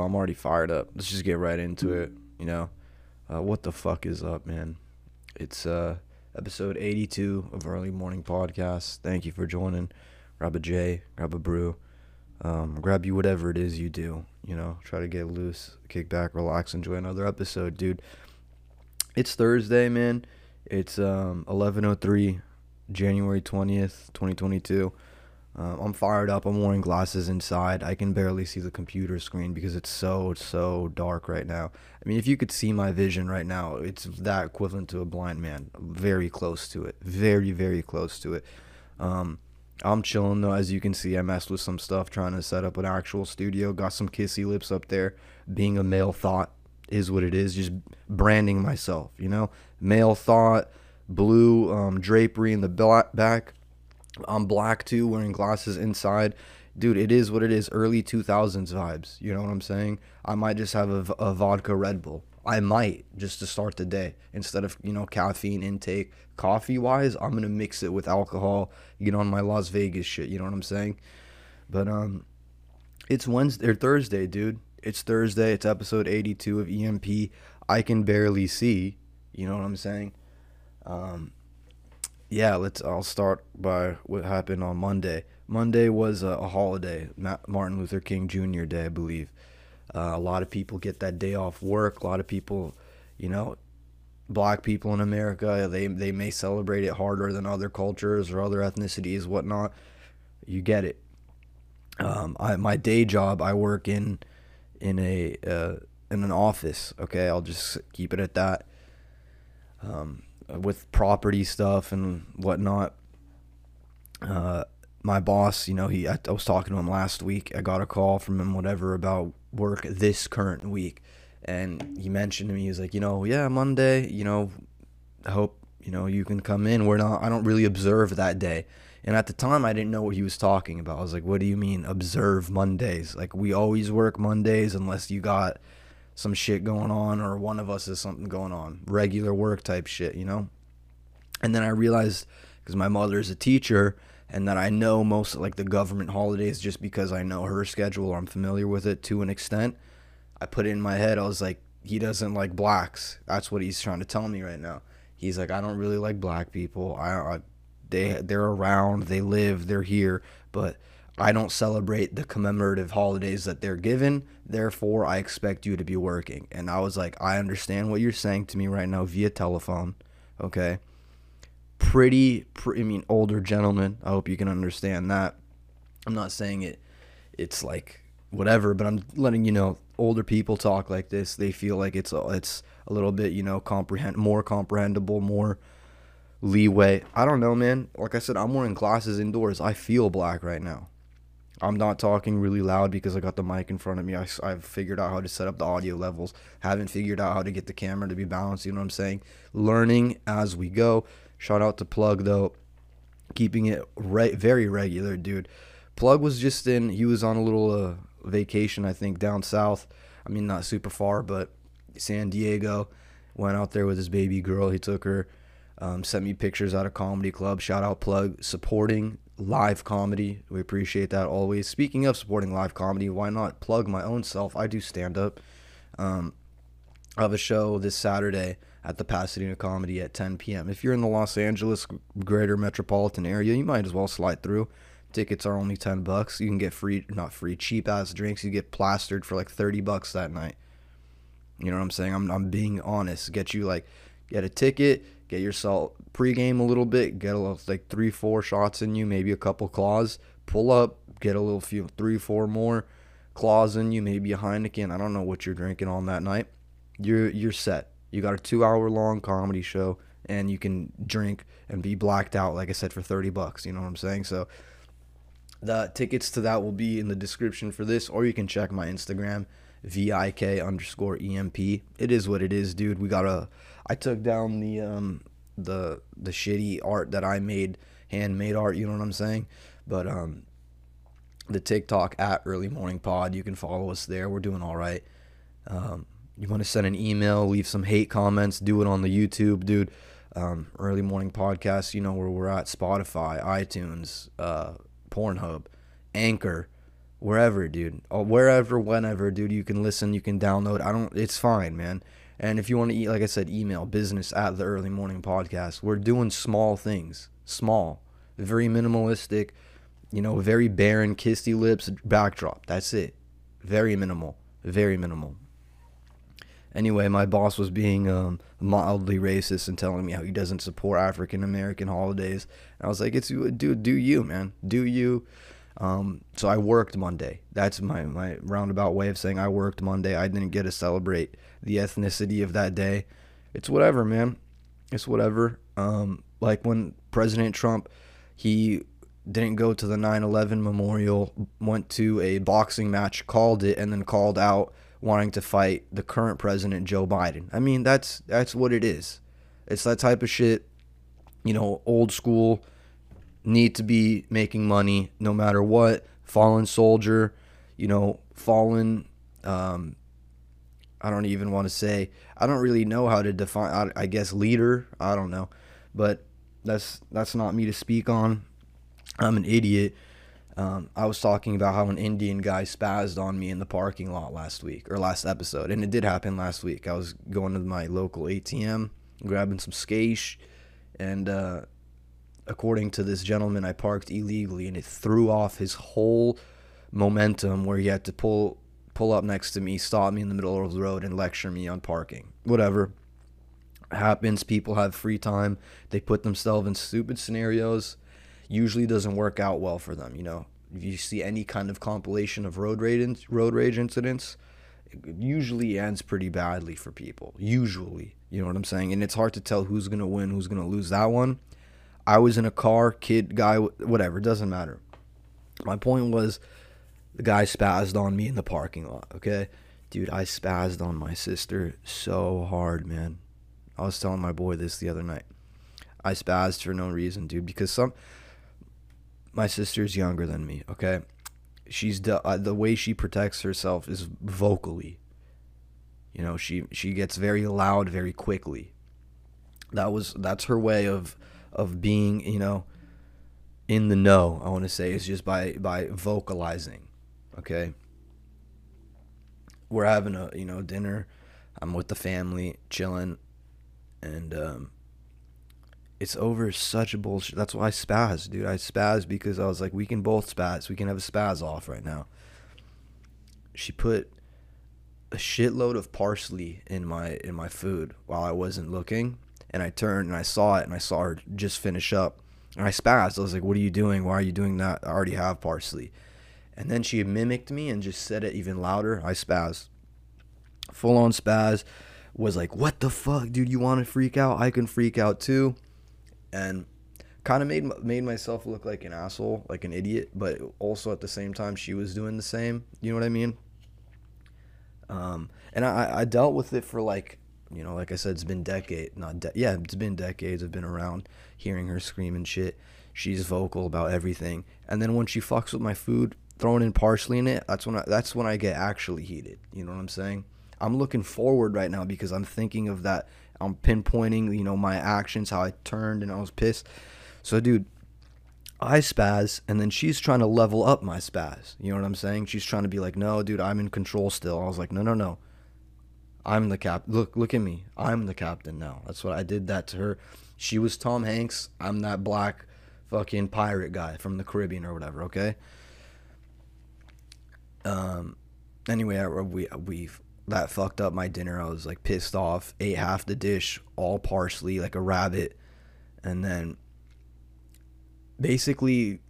I'm already fired up. Let's just get right into it. You know, uh, what the fuck is up, man? It's uh, episode 82 of Early Morning Podcast. Thank you for joining. Grab a J, grab a brew, um, grab you whatever it is you do. You know, try to get loose, kick back, relax, enjoy another episode, dude. It's Thursday, man. It's um 11:03, January 20th, 2022. Um, I'm fired up. I'm wearing glasses inside. I can barely see the computer screen because it's so so dark right now. I mean, if you could see my vision right now, it's that equivalent to a blind man. Very close to it. Very very close to it. Um, I'm chilling though. As you can see, I messed with some stuff trying to set up an actual studio. Got some kissy lips up there. Being a male thought is what it is. Just branding myself, you know. Male thought, blue um, drapery in the back I'm black too, wearing glasses inside. Dude, it is what it is. Early 2000s vibes. You know what I'm saying? I might just have a, a vodka Red Bull. I might just to start the day instead of you know caffeine intake. Coffee wise, I'm gonna mix it with alcohol. Get on my Las Vegas shit. You know what I'm saying? But um, it's Wednesday or Thursday, dude. It's Thursday. It's episode 82 of EMP. I can barely see. You know what I'm saying? Um, yeah, let's. I'll start by what happened on Monday. Monday was a, a holiday, Martin Luther King Jr. Day, I believe. Uh, a lot of people get that day off work. A lot of people, you know, black people in America, they they may celebrate it harder than other cultures or other ethnicities, whatnot. You get it. Um, I my day job, I work in in a uh, in an office. Okay, I'll just keep it at that. Um, with property stuff and whatnot. Uh, my boss, you know, he I, I, was talking to him last week. I got a call from him, whatever, about work this current week, and he mentioned to me, he was like, you know, yeah, Monday, you know, I hope you know you can come in. We're not, I don't really observe that day, and at the time, I didn't know what he was talking about. I was like, what do you mean observe Mondays? Like we always work Mondays unless you got some shit going on or one of us has something going on, regular work type shit, you know? And then I realized because my mother is a teacher and that I know most like the government holidays just because I know her schedule or I'm familiar with it to an extent. I put it in my head. I was like, he doesn't like blacks. That's what he's trying to tell me right now. He's like, I don't really like black people. I, I they they're around, they live, they're here, but I don't celebrate the commemorative holidays that they're given. Therefore, I expect you to be working. And I was like, I understand what you're saying to me right now via telephone. Okay. Pretty, pre- I mean, older gentleman. I hope you can understand that. I'm not saying it, it's like whatever, but I'm letting you know older people talk like this. They feel like it's a, it's a little bit, you know, comprehend more comprehensible, more leeway. I don't know, man. Like I said, I'm wearing glasses indoors. I feel black right now. I'm not talking really loud because I got the mic in front of me. I, I've figured out how to set up the audio levels. Haven't figured out how to get the camera to be balanced. You know what I'm saying? Learning as we go. Shout out to Plug though, keeping it re- very regular, dude. Plug was just in. He was on a little uh, vacation, I think, down south. I mean, not super far, but San Diego. Went out there with his baby girl. He took her. Um, sent me pictures out of comedy club. Shout out Plug supporting live comedy. We appreciate that always. Speaking of supporting live comedy, why not plug my own self? I do stand up. Um, I have a show this Saturday at the Pasadena Comedy at 10 p.m. If you're in the Los Angeles greater metropolitan area, you might as well slide through. Tickets are only 10 bucks. You can get free, not free, cheap ass drinks. You get plastered for like 30 bucks that night. You know what I'm saying? I'm, I'm being honest. Get you like, get a ticket, get yourself pregame a little bit, get a little like three, four shots in you, maybe a couple claws, pull up, get a little few, three, four more claws in you, maybe a Heineken. I don't know what you're drinking on that night. You're you're set. You got a two hour long comedy show, and you can drink and be blacked out, like I said, for thirty bucks. You know what I'm saying? So the tickets to that will be in the description for this, or you can check my Instagram, vik underscore emp. It is what it is, dude. We got a I took down the um the the shitty art that I made, handmade art. You know what I'm saying? But um, the TikTok at Early Morning Pod, you can follow us there. We're doing all right. Um, you want to send an email, leave some hate comments, do it on the YouTube, dude. Um, early morning podcast, you know where we're at: Spotify, iTunes, uh, Pornhub, Anchor, wherever, dude. Or wherever, whenever, dude. You can listen. You can download. I don't. It's fine, man. And if you want to eat, like I said, email business at the early morning podcast. We're doing small things, small, very minimalistic, you know, very barren, kissy lips backdrop. That's it. Very minimal, very minimal. Anyway, my boss was being um, mildly racist and telling me how he doesn't support African American holidays. And I was like, "It's dude, do you, man, do you?" Um, so I worked Monday. That's my my roundabout way of saying I worked Monday. I didn't get to celebrate the ethnicity of that day. It's whatever, man. It's whatever. Um, like when President Trump, he didn't go to the 9/11 memorial, went to a boxing match, called it, and then called out wanting to fight the current president Joe Biden. I mean, that's that's what it is. It's that type of shit. You know, old school. Need to be making money no matter what. Fallen soldier. You know, fallen. Um, I don't even want to say. I don't really know how to define. I, I guess leader. I don't know, but that's that's not me to speak on. I'm an idiot. Um, I was talking about how an Indian guy spazzed on me in the parking lot last week or last episode, and it did happen last week. I was going to my local ATM, grabbing some skate, and uh, according to this gentleman, I parked illegally, and it threw off his whole momentum where he had to pull pull up next to me, stop me in the middle of the road, and lecture me on parking. Whatever happens, people have free time. They put themselves in stupid scenarios usually doesn't work out well for them. You know, if you see any kind of compilation of road rage road rage incidents, it usually ends pretty badly for people. Usually, you know what I'm saying, and it's hard to tell who's gonna win, who's gonna lose that one. I was in a car, kid, guy, whatever, doesn't matter. My point was, the guy spazzed on me in the parking lot. Okay, dude, I spazzed on my sister so hard, man. I was telling my boy this the other night. I spazzed for no reason, dude, because some my sister's younger than me. Okay, she's the uh, the way she protects herself is vocally. You know, she she gets very loud very quickly. That was that's her way of of being, you know, in the know. I want to say is just by by vocalizing. Okay. We're having a you know dinner. I'm with the family, chilling, and um, it's over such a bullshit. That's why I spaz, dude. I spaz because I was like, we can both spaz. We can have a spaz off right now. She put a shitload of parsley in my in my food while I wasn't looking, and I turned and I saw it and I saw her just finish up, and I spazzed. I was like, "What are you doing? Why are you doing that? I already have parsley." And then she mimicked me and just said it even louder. I spazzed, full on spaz. Was like, "What the fuck, dude? You want to freak out? I can freak out too." and kind of made made myself look like an asshole, like an idiot, but also at the same time she was doing the same. You know what I mean? Um, and I I dealt with it for like you know, like I said, it's been decade, not de- yeah, it's been decades. I've been around hearing her scream and shit. She's vocal about everything, and then when she fucks with my food, throwing in parsley in it, that's when I, that's when I get actually heated. You know what I'm saying? I'm looking forward right now because I'm thinking of that I'm pinpointing, you know, my actions, how I turned, and I was pissed. So, dude, I spaz, and then she's trying to level up my spaz. You know what I'm saying? She's trying to be like, no, dude, I'm in control still. I was like, no, no, no. I'm the cap. Look, look at me. I'm the captain now. That's what I did that to her. She was Tom Hanks. I'm that black fucking pirate guy from the Caribbean or whatever. Okay. Um. Anyway, I, we we that fucked up my dinner. I was like pissed off. Ate half the dish, all parsley, like a rabbit, and then basically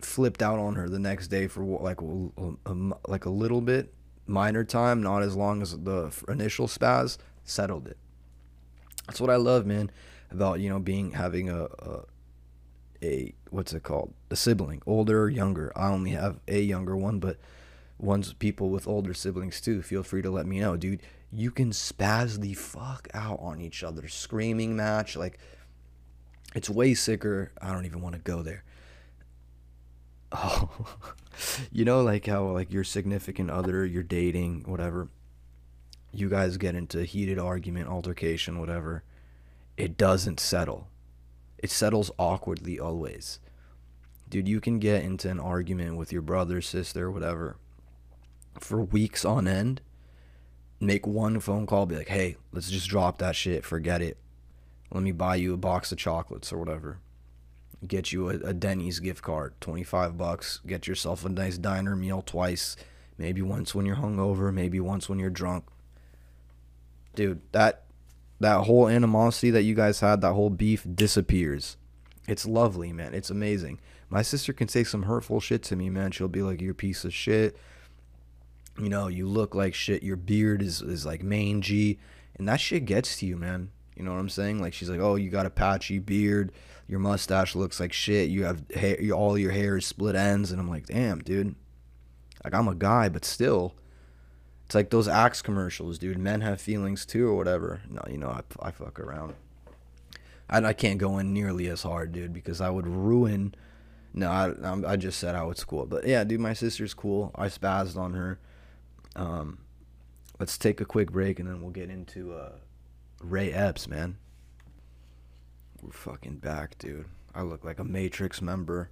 flipped out on her the next day for like a, like a little bit minor time, not as long as the initial spaz. Settled it. That's what I love, man, about you know being having a, a a what's it called a sibling older or younger i only have a younger one but ones people with older siblings too, feel free to let me know, dude. You can spaz the fuck out on each other, screaming match. Like, it's way sicker. I don't even want to go there. Oh, you know, like how like your significant other, you're dating, whatever. You guys get into heated argument, altercation, whatever. It doesn't settle. It settles awkwardly always. dude, you can get into an argument with your brother, sister, whatever, for weeks on end. Make one phone call, be like, hey, let's just drop that shit, forget it. Let me buy you a box of chocolates or whatever. Get you a, a Denny's gift card, 25 bucks. Get yourself a nice diner meal twice. Maybe once when you're hungover, maybe once when you're drunk. Dude, that that whole animosity that you guys had, that whole beef disappears. It's lovely, man. It's amazing. My sister can say some hurtful shit to me, man. She'll be like, "You're a piece of shit." You know, you look like shit. Your beard is is like mangy, and that shit gets to you, man. You know what I'm saying? Like she's like, "Oh, you got a patchy beard. Your mustache looks like shit. You have hair. All your hair is split ends." And I'm like, "Damn, dude. Like I'm a guy, but still." It's like those Axe commercials, dude. Men have feelings too, or whatever. No, you know, I, I fuck around. I, I can't go in nearly as hard, dude, because I would ruin. No, I, I just said how it's cool. But yeah, dude, my sister's cool. I spazzed on her. Um, let's take a quick break and then we'll get into uh, Ray Epps, man. Fucking back, dude. I look like a Matrix member.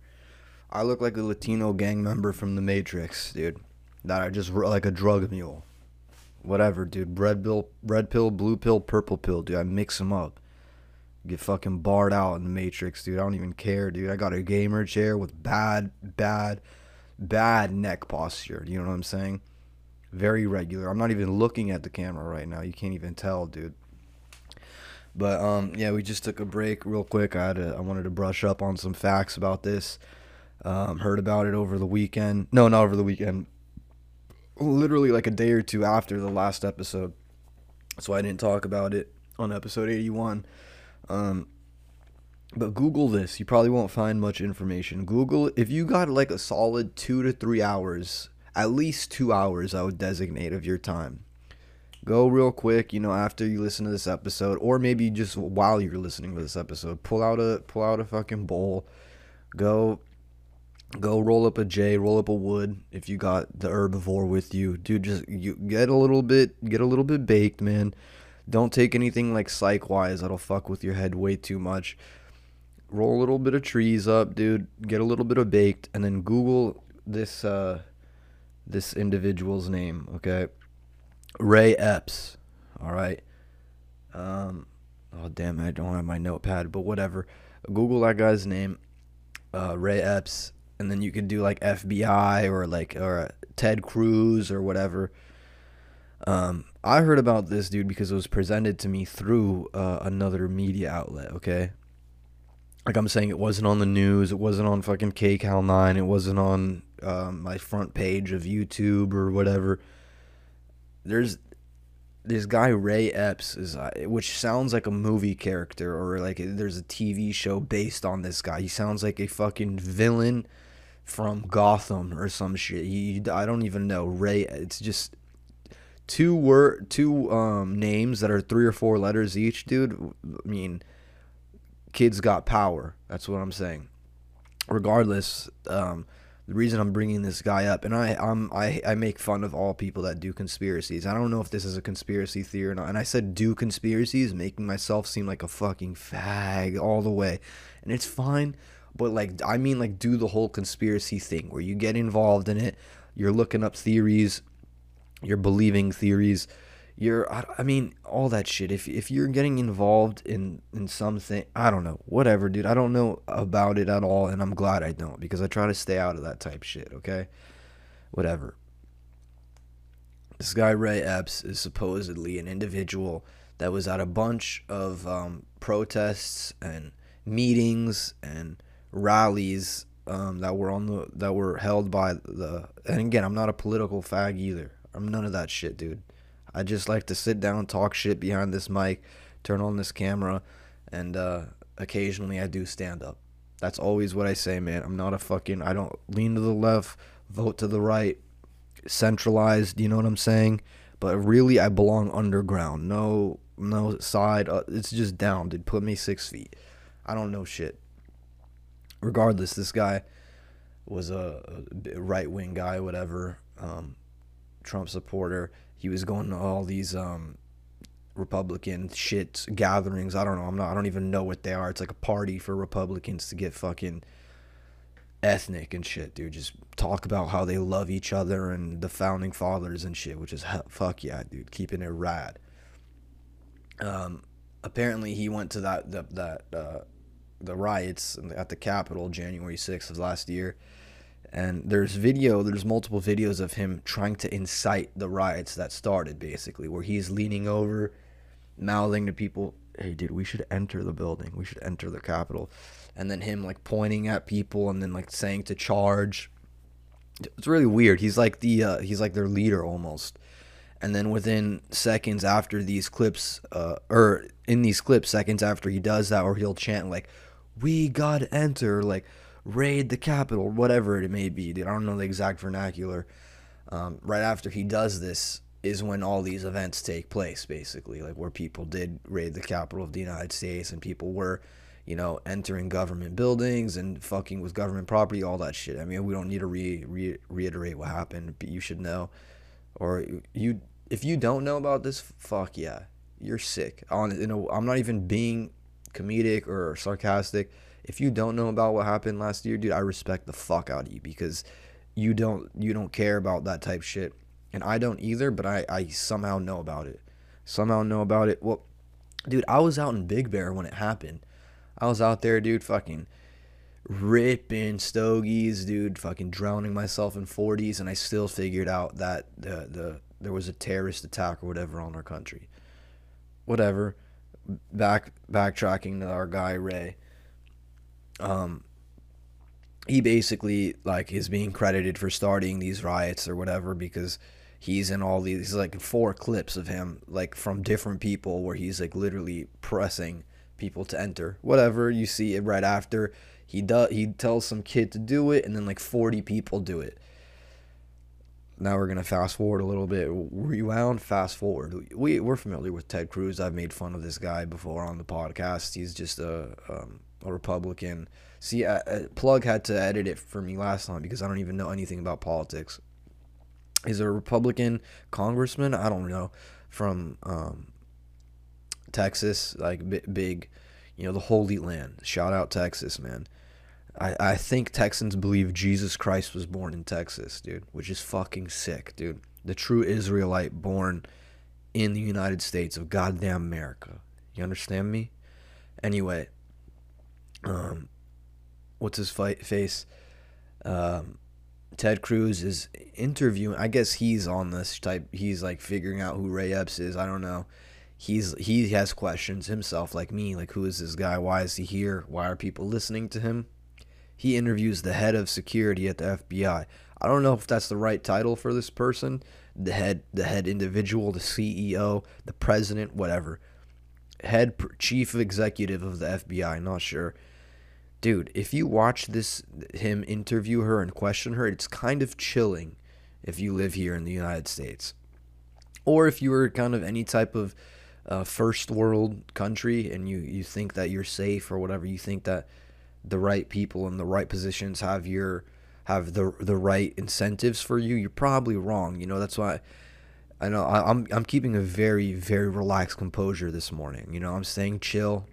I look like a Latino gang member from the Matrix, dude. That I just like a drug mule. Whatever, dude. Red pill, red pill, blue pill, purple pill, dude. I mix them up. Get fucking barred out in the Matrix, dude. I don't even care, dude. I got a gamer chair with bad, bad, bad neck posture. You know what I'm saying? Very regular. I'm not even looking at the camera right now. You can't even tell, dude. But um, yeah, we just took a break real quick. I had to, I wanted to brush up on some facts about this. Um, heard about it over the weekend. No, not over the weekend literally like a day or two after the last episode. So I didn't talk about it on episode 81. Um, but Google this. You probably won't find much information. Google, if you got like a solid two to three hours, at least two hours, I would designate of your time. Go real quick, you know, after you listen to this episode, or maybe just while you're listening to this episode. Pull out a pull out a fucking bowl. Go go roll up a J, roll up a wood if you got the herbivore with you. Dude, just you get a little bit get a little bit baked, man. Don't take anything like psych wise that'll fuck with your head way too much. Roll a little bit of trees up, dude. Get a little bit of baked and then Google this uh this individual's name, okay? Ray Epps. All right. Um oh damn, I don't have my notepad, but whatever. Google that guy's name. Uh, Ray Epps and then you could do like FBI or like or Ted Cruz or whatever. Um, I heard about this dude because it was presented to me through uh, another media outlet. Okay, like I'm saying, it wasn't on the news. It wasn't on fucking KCAL nine. It wasn't on um, my front page of YouTube or whatever. There's this guy Ray Epps is, uh, which sounds like a movie character or like there's a TV show based on this guy. He sounds like a fucking villain from Gotham or some shit. He, I don't even know. Ray. It's just two word, two um names that are three or four letters each, dude. I mean, kids got power. That's what I'm saying. Regardless, um, the reason I'm bringing this guy up, and I I'm, I I make fun of all people that do conspiracies. I don't know if this is a conspiracy theory or not. And I said do conspiracies, making myself seem like a fucking fag all the way, and it's fine but like I mean like do the whole conspiracy thing where you get involved in it, you're looking up theories, you're believing theories, you're I, mean all that shit. If if you're getting involved in in something, I don't know, whatever, dude. I don't know about it at all and I'm glad I don't because I try to stay out of that type shit, okay? Whatever. This guy Ray Epps is supposedly an individual that was at a bunch of um, protests and meetings and rallies um, that were on the that were held by the and again I'm not a political fag either. I'm none of that shit, dude. I just like to sit down, talk shit behind this mic, turn on this camera, and uh, occasionally I do stand up. That's always what I say, man. I'm not a fucking. I don't lean to the left, vote to the right, centralized. You know what I'm saying? But really, I belong underground. No, no side. Uh, it's just down, dude. Put me six feet. I don't know shit regardless, this guy was a, a right wing guy, whatever, um, Trump supporter. He was going to all these um, Republican shit gatherings. I don't know. I'm not. I don't even know what they are. It's like a party for Republicans to get fucking ethnic and shit, dude. Just talk about how they love each other and the founding fathers and shit, which is fuck yeah, dude. Keeping it rad. Um, apparently he went to that the, that uh, the riots at the Capitol January 6th of last year. And there's video, there's multiple videos of him trying to incite the riots that started basically, where he's leaning over, mouthing to people, "Hey, dude, we should enter the building. We should enter the Capitol." And then him like pointing at people and then like saying to charge. It's really weird. He's like the uh, he's like their leader almost and then within seconds after these clips uh, or in these clips seconds after he does that or he'll chant like we gotta enter like raid the capital, whatever it may be i don't know the exact vernacular. Um, right after he does this is when all these events take place basically like where people did raid the capital of the united states and people were you know entering government buildings and fucking with government property all that shit. I mean we don't need to re- re- reiterate what happened but you should know. Or you if you don't know about this, fuck yeah, you're sick. On you know, I'm not even being comedic or sarcastic. If you don't know about what happened last year, dude, I respect the fuck out of you because you don't you don't care about that type shit, and I don't either. But I I somehow know about it. Somehow know about it. Well, dude, I was out in Big Bear when it happened. I was out there, dude, fucking ripping stogies, dude, fucking drowning myself in 40s, and I still figured out that the the there was a terrorist attack or whatever on our country. Whatever. Back backtracking to our guy Ray. Um he basically like is being credited for starting these riots or whatever because he's in all these like four clips of him like from different people where he's like literally pressing people to enter whatever you see it right after he does he tells some kid to do it and then like 40 people do it now we're gonna fast forward a little bit. Rewound, fast forward. We we're familiar with Ted Cruz. I've made fun of this guy before on the podcast. He's just a um, a Republican. See, I, I, Plug had to edit it for me last time because I don't even know anything about politics. He's a Republican congressman. I don't know from um, Texas, like b- big, you know, the Holy Land. Shout out Texas, man. I, I think Texans believe Jesus Christ was born in Texas, dude, which is fucking sick, dude. The true Israelite born in the United States of goddamn America. You understand me? Anyway, um, what's his fight face? Um, Ted Cruz is interviewing. I guess he's on this type. He's like figuring out who Ray Epps is. I don't know. He's he has questions himself, like me. Like, who is this guy? Why is he here? Why are people listening to him? he interviews the head of security at the FBI. I don't know if that's the right title for this person, the head the head individual, the CEO, the president, whatever. Head chief executive of the FBI, not sure. Dude, if you watch this him interview her and question her, it's kind of chilling if you live here in the United States. Or if you were kind of any type of uh, first world country and you, you think that you're safe or whatever, you think that the right people in the right positions have your have the the right incentives for you, you're probably wrong. You know that's why I know I, am I'm keeping a very very relaxed composure this morning. You know I'm staying chill.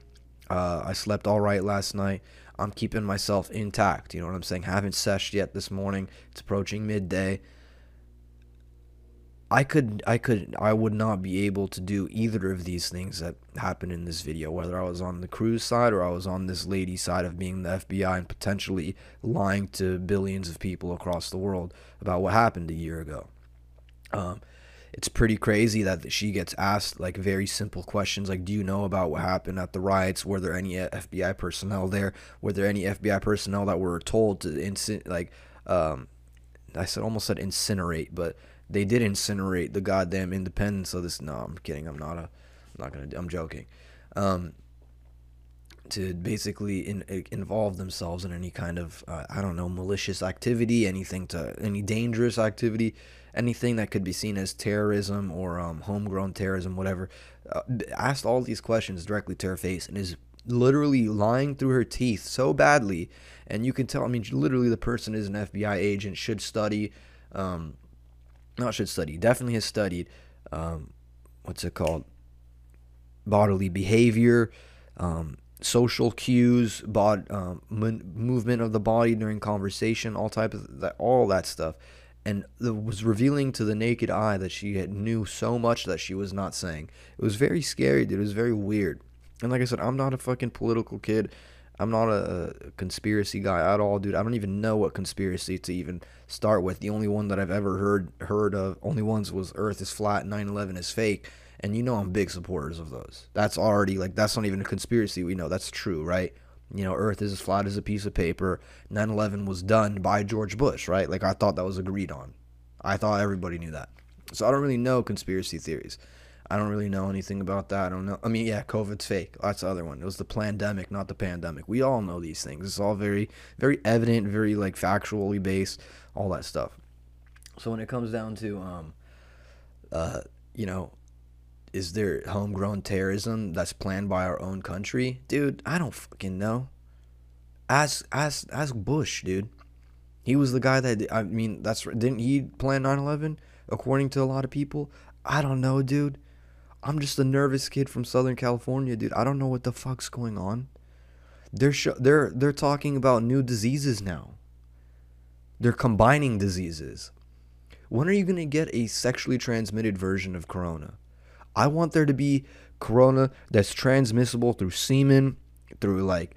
Uh, I slept all right last night. I'm keeping myself intact. You know what I'm saying? Haven't seshed yet this morning. It's approaching midday. I could I could I would not be able to do either of these things that happened in this video whether I was on the Cruz side or I was on this lady side of being the FBI and potentially lying to billions of people across the world about what happened a year ago. Um, it's pretty crazy that she gets asked like very simple questions like do you know about what happened at the riots were there any FBI personnel there were there any FBI personnel that were told to inci- like um, I said almost said incinerate but they did incinerate the goddamn independence of this. No, I'm kidding. I'm not a. I'm not gonna. I'm joking. Um, to basically in, involve themselves in any kind of uh, I don't know malicious activity, anything to any dangerous activity, anything that could be seen as terrorism or um, homegrown terrorism, whatever. Uh, asked all these questions directly to her face and is literally lying through her teeth so badly, and you can tell. I mean, literally, the person is an FBI agent, should study. Um, not should study, definitely has studied, um, what's it called? Bodily behavior, um, social cues, bod, um, movement of the body during conversation, all type of that, all that stuff, and was revealing to the naked eye that she had knew so much that she was not saying. It was very scary, dude. It was very weird. And like I said, I'm not a fucking political kid. I'm not a, a conspiracy guy at all, dude. I don't even know what conspiracy to even start with. The only one that I've ever heard heard of, only ones was Earth is flat, 9/11 is fake and you know I'm big supporters of those. That's already like that's not even a conspiracy. We know that's true, right? You know, Earth is as flat as a piece of paper. 9/11 was done by George Bush, right? Like I thought that was agreed on. I thought everybody knew that. So I don't really know conspiracy theories. I don't really know anything about that. I don't know. I mean, yeah, COVID's fake. That's the other one. It was the pandemic, not the pandemic. We all know these things. It's all very, very evident, very like factually based, all that stuff. So when it comes down to, um, uh, you know, is there homegrown terrorism that's planned by our own country? Dude, I don't fucking know. Ask ask ask Bush, dude. He was the guy that I mean, that's didn't he plan 9/11 according to a lot of people? I don't know, dude. I'm just a nervous kid from Southern California, dude. I don't know what the fuck's going on. They're sh- they're they're talking about new diseases now. They're combining diseases. When are you going to get a sexually transmitted version of corona? I want there to be corona that's transmissible through semen, through like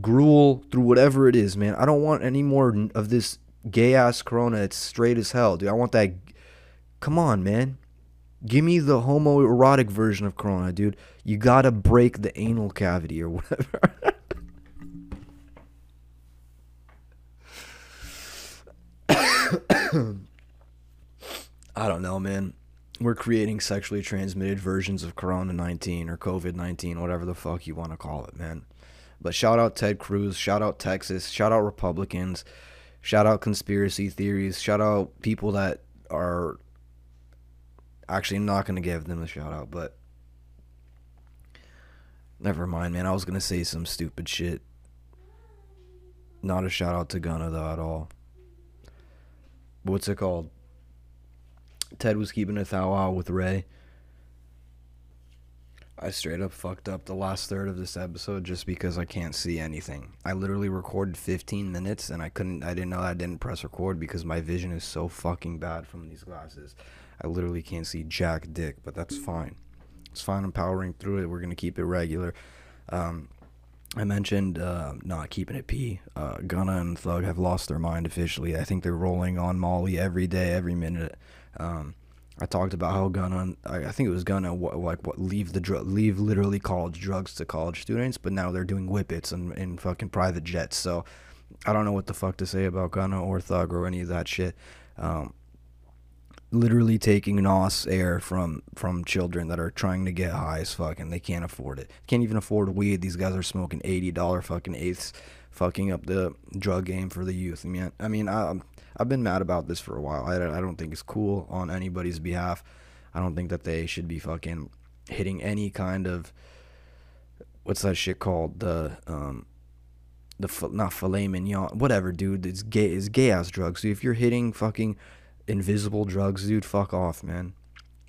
gruel, through whatever it is, man. I don't want any more of this gay ass corona. It's straight as hell, dude. I want that. Come on, man. Give me the homoerotic version of corona, dude. You gotta break the anal cavity or whatever. I don't know, man we're creating sexually transmitted versions of Corona 19 or COVID 19, whatever the fuck you want to call it, man. But shout out Ted Cruz, shout out Texas, shout out Republicans, shout out conspiracy theories, shout out people that are actually I'm not going to give them a shout out, but never mind, man. I was going to say some stupid shit. Not a shout out to Gunna though at all. What's it called? Ted was keeping a thou wow with Ray. I straight up fucked up the last third of this episode just because I can't see anything. I literally recorded 15 minutes and I couldn't, I didn't know I didn't press record because my vision is so fucking bad from these glasses. I literally can't see jack dick, but that's fine. It's fine. I'm powering through it. We're going to keep it regular. Um, I mentioned uh, not keeping it P. Uh, Gunna and Thug have lost their mind officially. I think they're rolling on Molly every day, every minute. Um, I talked about how Gunna, I think it was Gunna, what, like what leave the drug, leave literally college drugs to college students, but now they're doing whippets and in fucking private jets. So I don't know what the fuck to say about Gunna or Thug or any of that shit. Um, literally taking NOS air from from children that are trying to get high as fuck and they can't afford it. Can't even afford weed. These guys are smoking eighty dollar fucking eighths, fucking up the drug game for the youth. I mean, I mean, I, I've been mad about this for a while. I, I don't think it's cool on anybody's behalf. I don't think that they should be fucking hitting any kind of what's that shit called the um the not filet mignon whatever dude it's gay it's gay ass drugs so if you're hitting fucking invisible drugs dude fuck off man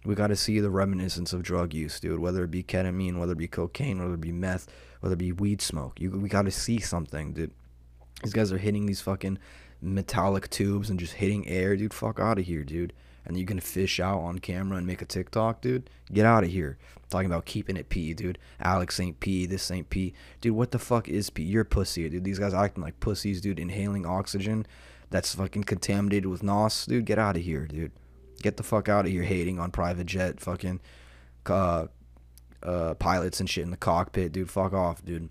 we got to see the reminiscence of drug use dude whether it be ketamine whether it be cocaine whether it be meth whether it be weed smoke you we got to see something dude these guys are hitting these fucking metallic tubes and just hitting air, dude. Fuck out of here, dude. And you can fish out on camera and make a TikTok, dude. Get out of here. I'm talking about keeping it P, dude. Alex ain't P. This ain't P. Dude, what the fuck is P? You're pussy, dude. These guys acting like pussies, dude. Inhaling oxygen that's fucking contaminated with NOS, dude. Get out of here, dude. Get the fuck out of here hating on private jet fucking uh, uh, pilots and shit in the cockpit, dude. Fuck off, dude.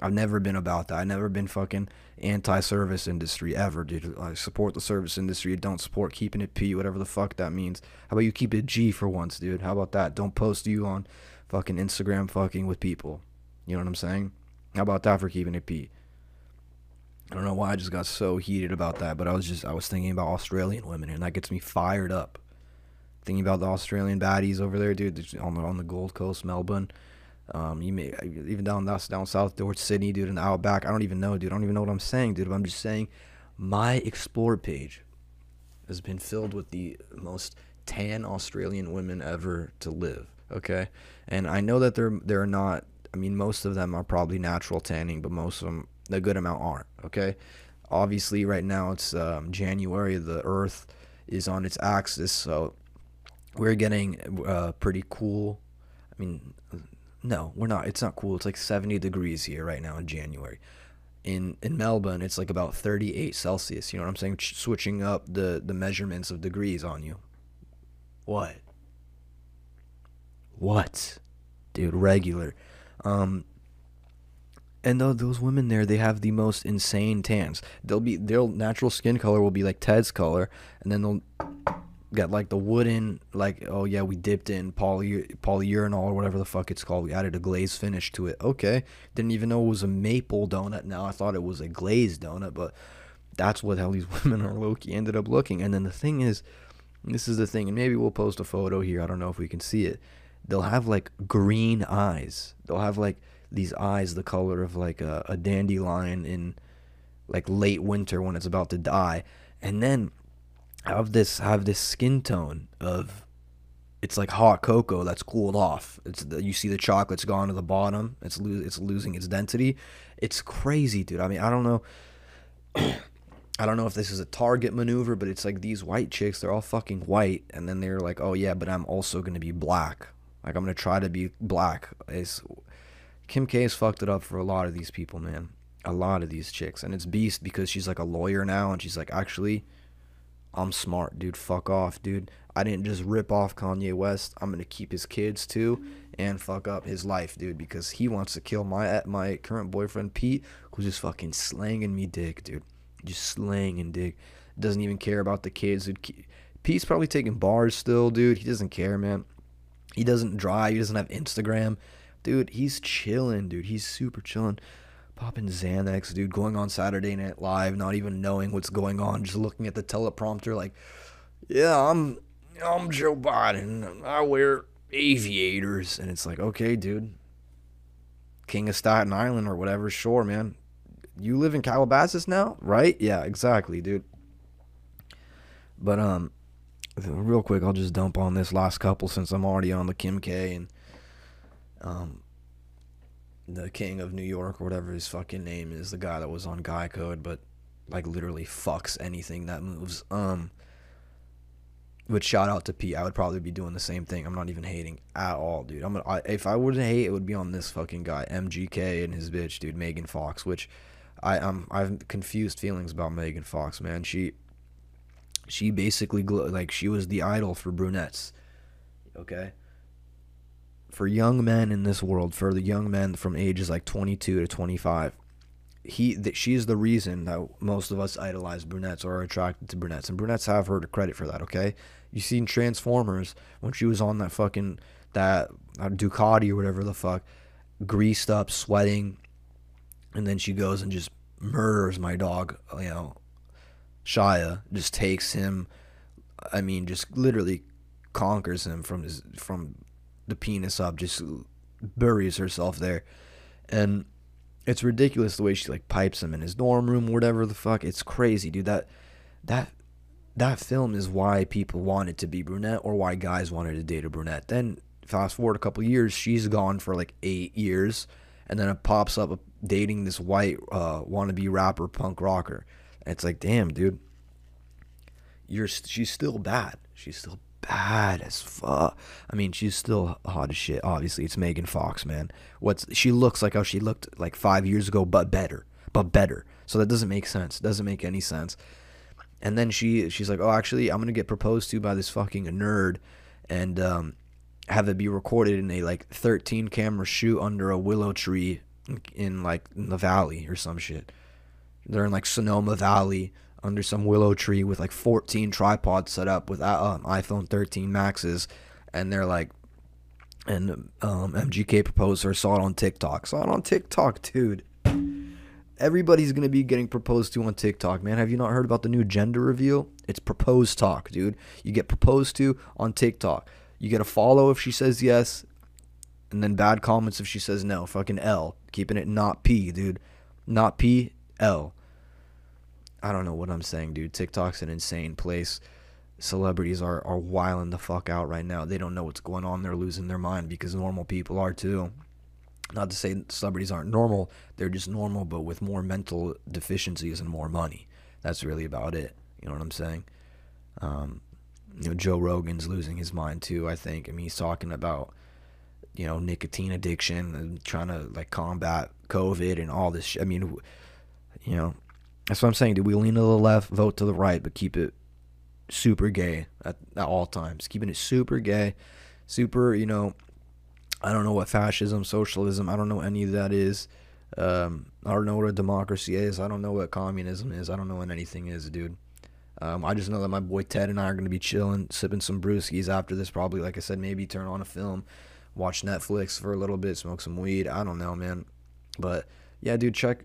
I've never been about that. I've never been fucking anti-service industry ever, dude. I support the service industry. Don't support keeping it P, whatever the fuck that means. How about you keep it G for once, dude? How about that? Don't post you on fucking Instagram fucking with people. You know what I'm saying? How about that for keeping it P? I don't know why I just got so heated about that, but I was just I was thinking about Australian women, and that gets me fired up. Thinking about the Australian baddies over there, dude, on the on the Gold Coast, Melbourne. Um, you may even down that's down south towards Sydney, dude, in the outback. I don't even know, dude. I don't even know what I'm saying, dude. But I'm just saying, my explore page has been filled with the most tan Australian women ever to live. Okay, and I know that they're they're not I mean, most of them are probably natural tanning, but most of them, a good amount aren't. Okay. Obviously, right now it's um, January. The Earth is on its axis, so we're getting uh, pretty cool. I mean, no, we're not. It's not cool. It's like 70 degrees here right now in January. In in Melbourne, it's like about 38 Celsius. You know what I'm saying? Ch- switching up the the measurements of degrees on you. What? What? Dude, regular. Um and though those women there, they have the most insane tans. They'll be their natural skin color will be like Ted's color, and then they'll get like the wooden like oh yeah we dipped in poly polyurinol or whatever the fuck it's called. We added a glaze finish to it. Okay. Didn't even know it was a maple donut. Now i thought it was a glazed donut but that's what how these women are low-key ended up looking. And then the thing is this is the thing and maybe we'll post a photo here. I don't know if we can see it. They'll have like green eyes. They'll have like these eyes the color of like a, a dandelion in like late winter when it's about to die. And then have this have this skin tone of it's like hot cocoa that's cooled off. It's the, you see the chocolate's gone to the bottom. It's lo- it's losing its density. It's crazy, dude. I mean, I don't know. I don't know if this is a target maneuver, but it's like these white chicks, they're all fucking white, and then they're like, oh yeah, but I'm also gonna be black. Like I'm gonna try to be black. Kim K has fucked it up for a lot of these people, man. A lot of these chicks, and it's beast because she's like a lawyer now, and she's like, actually, I'm smart, dude. Fuck off, dude. I didn't just rip off Kanye West. I'm gonna keep his kids too, and fuck up his life, dude, because he wants to kill my uh, my current boyfriend Pete, who's just fucking slanging me dick, dude. Just slanging dick. Doesn't even care about the kids. Dude. Pete's probably taking bars still, dude. He doesn't care, man. He doesn't drive. He doesn't have Instagram, dude. He's chilling, dude. He's super chilling popping Xanax, dude, going on Saturday Night Live, not even knowing what's going on, just looking at the teleprompter like, yeah, I'm I'm Joe Biden. I wear aviators, and it's like, okay, dude, King of Staten Island or whatever. Sure, man. You live in Calabasas now, right? Yeah, exactly, dude. But um, real quick, I'll just dump on this last couple since I'm already on the Kim K and um the king of New York or whatever his fucking name is, the guy that was on Guy Code, but like literally fucks anything that moves. Um, but shout out to Pete. I would probably be doing the same thing. I'm not even hating at all, dude. I'm gonna, I, if I wouldn't hate, it would be on this fucking guy, MGK and his bitch, dude, Megan Fox. Which I um I've confused feelings about Megan Fox, man. She she basically like she was the idol for brunettes. Okay for young men in this world, for the young men from ages like 22 to 25, he that she is the reason that most of us idolize brunettes or are attracted to brunettes, and brunettes have her credit for that. Okay, you seen Transformers when she was on that fucking that uh, Ducati or whatever the fuck, greased up, sweating, and then she goes and just murders my dog. You know, Shia just takes him. I mean, just literally conquers him from his from the penis up, just buries herself there. And it's ridiculous the way she like pipes him in his dorm room, whatever the fuck. It's crazy, dude. That that that film is why people wanted to be brunette or why guys wanted to date a brunette. Then fast forward a couple years, she's gone for like eight years, and then it pops up dating this white uh, wannabe rapper punk rocker. And it's like, damn, dude, you're she's still bad. She's still bad as fuck. I mean, she's still hot as shit. Obviously, it's Megan Fox, man. What's she looks like how she looked like five years ago, but better, but better. So that doesn't make sense. Doesn't make any sense. And then she she's like, oh, actually, I'm gonna get proposed to by this fucking nerd, and um, have it be recorded in a like 13 camera shoot under a willow tree in, in like in the valley or some shit. They're in like Sonoma Valley under some willow tree with like 14 tripods set up with uh, um, iPhone 13 Maxes, and they're like, and um, MGK proposed her, saw it on TikTok, saw it on TikTok, dude. Everybody's gonna be getting proposed to on TikTok, man. Have you not heard about the new gender reveal? It's proposed talk, dude. You get proposed to on TikTok. You get a follow if she says yes, and then bad comments if she says no. Fucking L. Keeping it not P, dude. Not P, L. I don't know what I'm saying, dude. TikTok's an insane place. Celebrities are are wiling the fuck out right now. They don't know what's going on. They're losing their mind because normal people are too. not to say celebrities aren't normal, they're just normal, but with more mental deficiencies and more money. That's really about it. You know what I'm saying? Um, you know, Joe Rogan's losing his mind too. I think. I mean, he's talking about you know nicotine addiction and trying to like combat COVID and all this. Sh- I mean, you know, that's what I'm saying. Do we lean to the left, vote to the right, but keep it super gay at, at all times? Keeping it super gay, super. You know, I don't know what fascism, socialism. I don't know any of that is. Um, I don't know what a democracy is. I don't know what communism is. I don't know what anything is, dude. Um, I just know that my boy Ted and I are gonna be chilling, sipping some brewskis after this. Probably, like I said, maybe turn on a film, watch Netflix for a little bit, smoke some weed. I don't know, man. But yeah, dude, check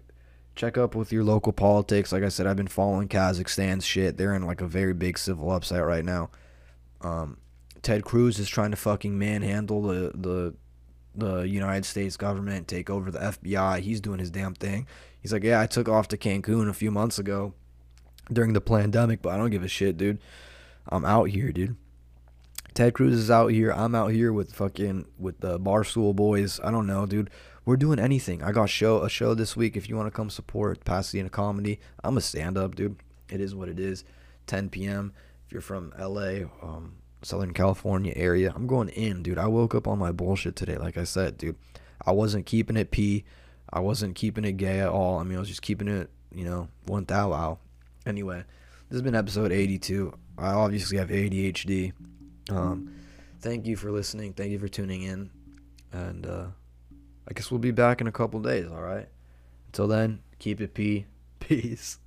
check up with your local politics. Like I said, I've been following Kazakhstan's shit. They're in like a very big civil upset right now. Um, Ted Cruz is trying to fucking manhandle the the the United States government, take over the FBI. He's doing his damn thing. He's like, yeah, I took off to Cancun a few months ago during the pandemic, but I don't give a shit, dude. I'm out here, dude. Ted Cruz is out here. I'm out here with fucking with the Barstool boys. I don't know, dude. We're doing anything. I got show a show this week. If you want to come support Pasadena comedy, I'm a stand up, dude. It is what it is. 10 p.m. If you're from LA, um, Southern California area, I'm going in, dude. I woke up on my bullshit today. Like I said, dude, I wasn't keeping it p. I wasn't keeping it gay at all. I mean, I was just keeping it, you know, one thou. Anyway, this has been episode 82. I obviously have ADHD. Um, thank you for listening. Thank you for tuning in. And uh, I guess we'll be back in a couple days, all right? Until then, keep it P. Peace.